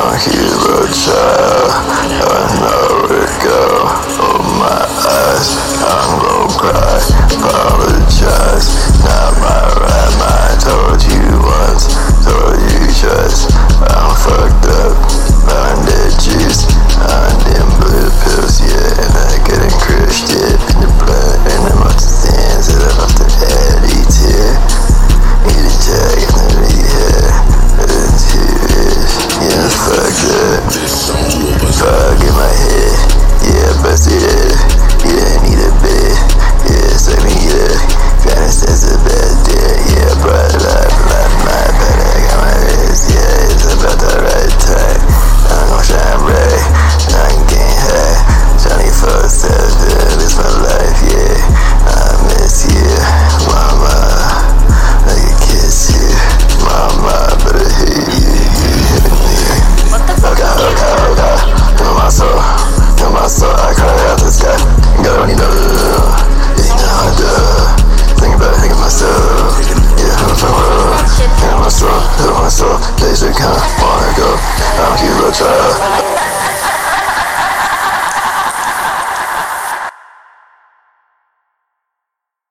human uh, child, uh,